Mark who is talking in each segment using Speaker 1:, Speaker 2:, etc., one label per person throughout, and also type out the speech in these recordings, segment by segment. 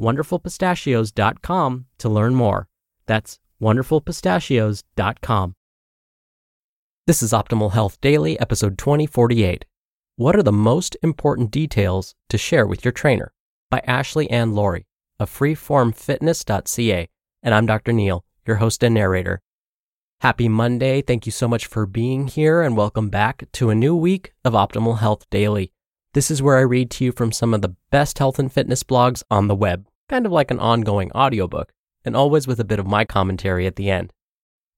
Speaker 1: wonderfulpistachios.com to learn more. That's wonderfulpistachios.com. This is Optimal Health Daily, episode 2048. What are the most important details to share with your trainer? By Ashley Ann Lawrie of freeformfitness.ca. And I'm Dr. Neal, your host and narrator. Happy Monday. Thank you so much for being here and welcome back to a new week of Optimal Health Daily. This is where I read to you from some of the best health and fitness blogs on the web, kind of like an ongoing audiobook, and always with a bit of my commentary at the end.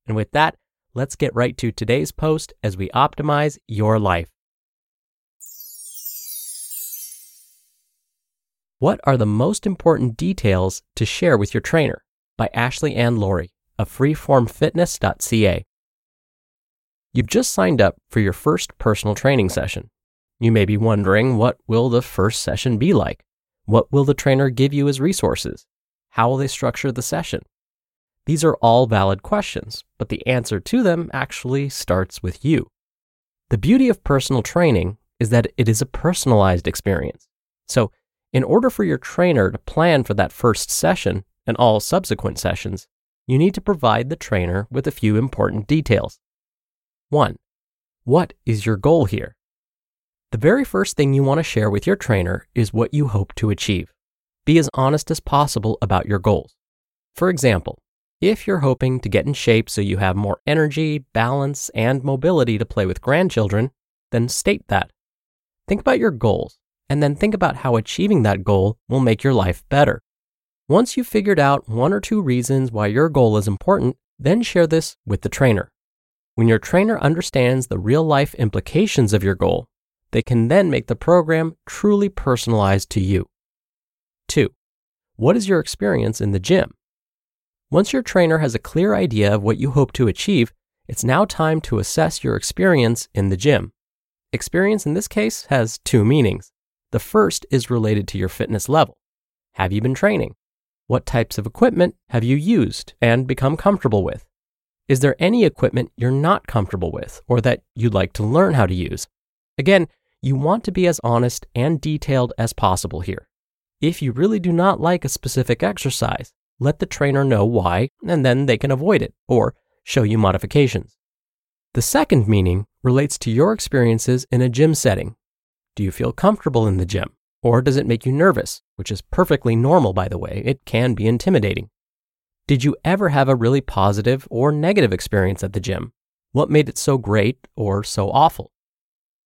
Speaker 1: And with that, let's get right to today's post as we optimize your life. What are the most important details to share with your trainer? By Ashley Ann Lawrie of freeformfitness.ca. You've just signed up for your first personal training session. You may be wondering what will the first session be like? What will the trainer give you as resources? How will they structure the session? These are all valid questions, but the answer to them actually starts with you. The beauty of personal training is that it is a personalized experience. So, in order for your trainer to plan for that first session and all subsequent sessions, you need to provide the trainer with a few important details. 1. What is your goal here? The very first thing you want to share with your trainer is what you hope to achieve. Be as honest as possible about your goals. For example, if you're hoping to get in shape so you have more energy, balance, and mobility to play with grandchildren, then state that. Think about your goals, and then think about how achieving that goal will make your life better. Once you've figured out one or two reasons why your goal is important, then share this with the trainer. When your trainer understands the real life implications of your goal, they can then make the program truly personalized to you. 2. What is your experience in the gym? Once your trainer has a clear idea of what you hope to achieve, it's now time to assess your experience in the gym. Experience in this case has two meanings. The first is related to your fitness level. Have you been training? What types of equipment have you used and become comfortable with? Is there any equipment you're not comfortable with or that you'd like to learn how to use? Again, you want to be as honest and detailed as possible here. If you really do not like a specific exercise, let the trainer know why, and then they can avoid it or show you modifications. The second meaning relates to your experiences in a gym setting. Do you feel comfortable in the gym? Or does it make you nervous? Which is perfectly normal, by the way. It can be intimidating. Did you ever have a really positive or negative experience at the gym? What made it so great or so awful?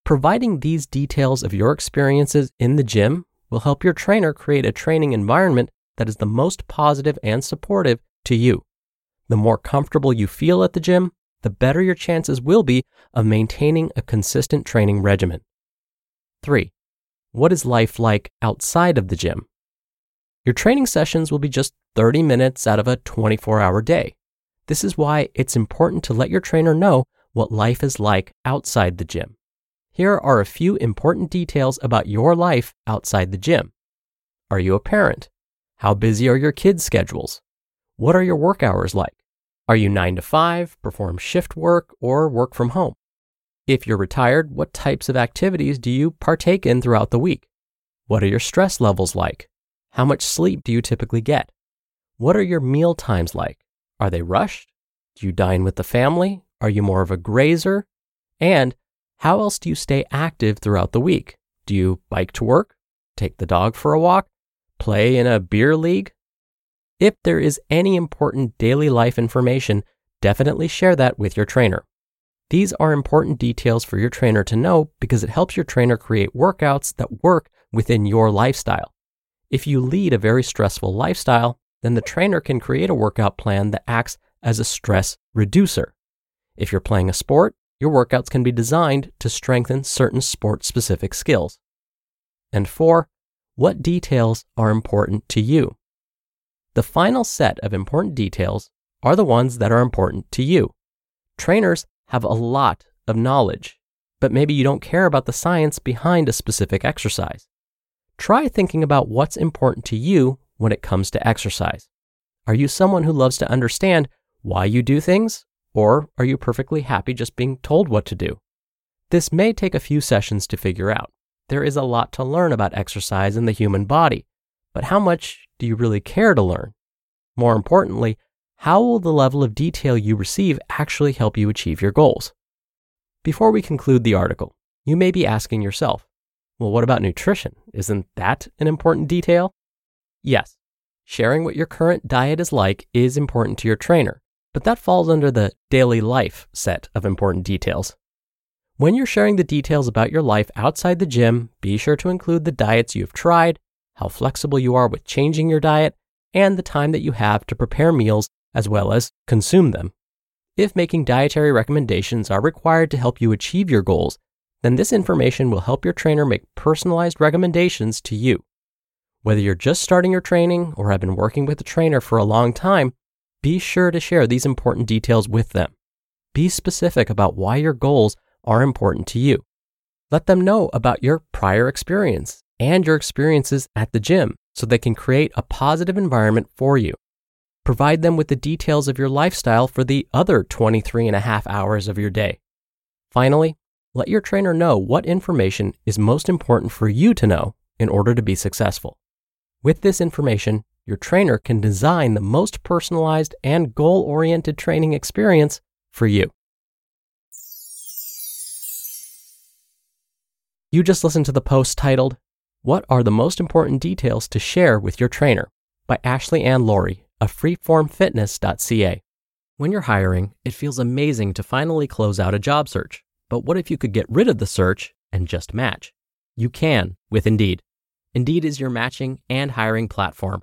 Speaker 1: Providing these details of your experiences in the gym will help your trainer create a training environment that is the most positive and supportive to you. The more comfortable you feel at the gym, the better your chances will be of maintaining a consistent training regimen. 3. What is life like outside of the gym? Your training sessions will be just 30 minutes out of a 24 hour day. This is why it's important to let your trainer know what life is like outside the gym. Here are a few important details about your life outside the gym. Are you a parent? How busy are your kids' schedules? What are your work hours like? Are you 9 to 5, perform shift work, or work from home? If you're retired, what types of activities do you partake in throughout the week? What are your stress levels like? How much sleep do you typically get? What are your meal times like? Are they rushed? Do you dine with the family? Are you more of a grazer? And how else do you stay active throughout the week? Do you bike to work, take the dog for a walk, play in a beer league? If there is any important daily life information, definitely share that with your trainer. These are important details for your trainer to know because it helps your trainer create workouts that work within your lifestyle. If you lead a very stressful lifestyle, then the trainer can create a workout plan that acts as a stress reducer. If you're playing a sport, your workouts can be designed to strengthen certain sport specific skills. And four, what details are important to you? The final set of important details are the ones that are important to you. Trainers have a lot of knowledge, but maybe you don't care about the science behind a specific exercise. Try thinking about what's important to you when it comes to exercise. Are you someone who loves to understand why you do things, or are you perfectly happy just being told what to do? This may take a few sessions to figure out. There is a lot to learn about exercise in the human body, but how much do you really care to learn? More importantly, how will the level of detail you receive actually help you achieve your goals? Before we conclude the article, you may be asking yourself, well, what about nutrition? Isn't that an important detail? Yes, sharing what your current diet is like is important to your trainer, but that falls under the daily life set of important details. When you're sharing the details about your life outside the gym, be sure to include the diets you've tried, how flexible you are with changing your diet, and the time that you have to prepare meals as well as consume them. If making dietary recommendations are required to help you achieve your goals, then this information will help your trainer make personalized recommendations to you. Whether you're just starting your training or have been working with a trainer for a long time, be sure to share these important details with them. Be specific about why your goals are important to you. Let them know about your prior experience and your experiences at the gym so they can create a positive environment for you. Provide them with the details of your lifestyle for the other 23 and a half hours of your day. Finally, let your trainer know what information is most important for you to know in order to be successful. With this information, your trainer can design the most personalized and goal oriented training experience for you. You just listened to the post titled, What Are the Most Important Details to Share with Your Trainer by Ashley Ann Lawrie of freeformfitness.ca. When you're hiring, it feels amazing to finally close out a job search. But what if you could get rid of the search and just match? You can with Indeed. Indeed is your matching and hiring platform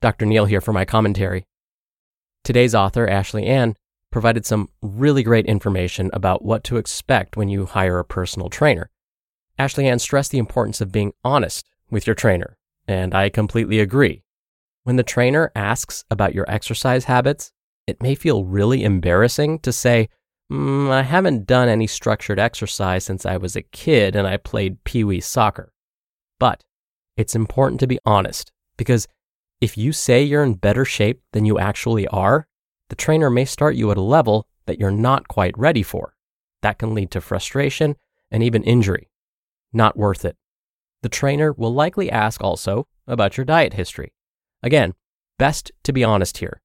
Speaker 1: Dr. Neal here for my commentary. Today's author, Ashley Ann, provided some really great information about what to expect when you hire a personal trainer. Ashley Ann stressed the importance of being honest with your trainer, and I completely agree. When the trainer asks about your exercise habits, it may feel really embarrassing to say, mm, I haven't done any structured exercise since I was a kid and I played pee wee soccer. But it's important to be honest because if you say you're in better shape than you actually are, the trainer may start you at a level that you're not quite ready for. That can lead to frustration and even injury. Not worth it. The trainer will likely ask also about your diet history. Again, best to be honest here.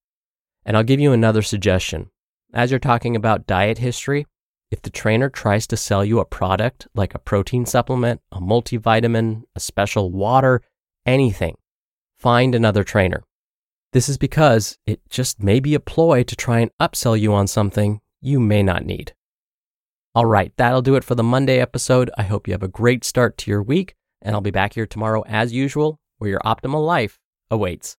Speaker 1: And I'll give you another suggestion. As you're talking about diet history, if the trainer tries to sell you a product like a protein supplement, a multivitamin, a special water, anything, find another trainer. This is because it just may be a ploy to try and upsell you on something you may not need. All right, that'll do it for the Monday episode. I hope you have a great start to your week, and I'll be back here tomorrow as usual, where your optimal life awaits.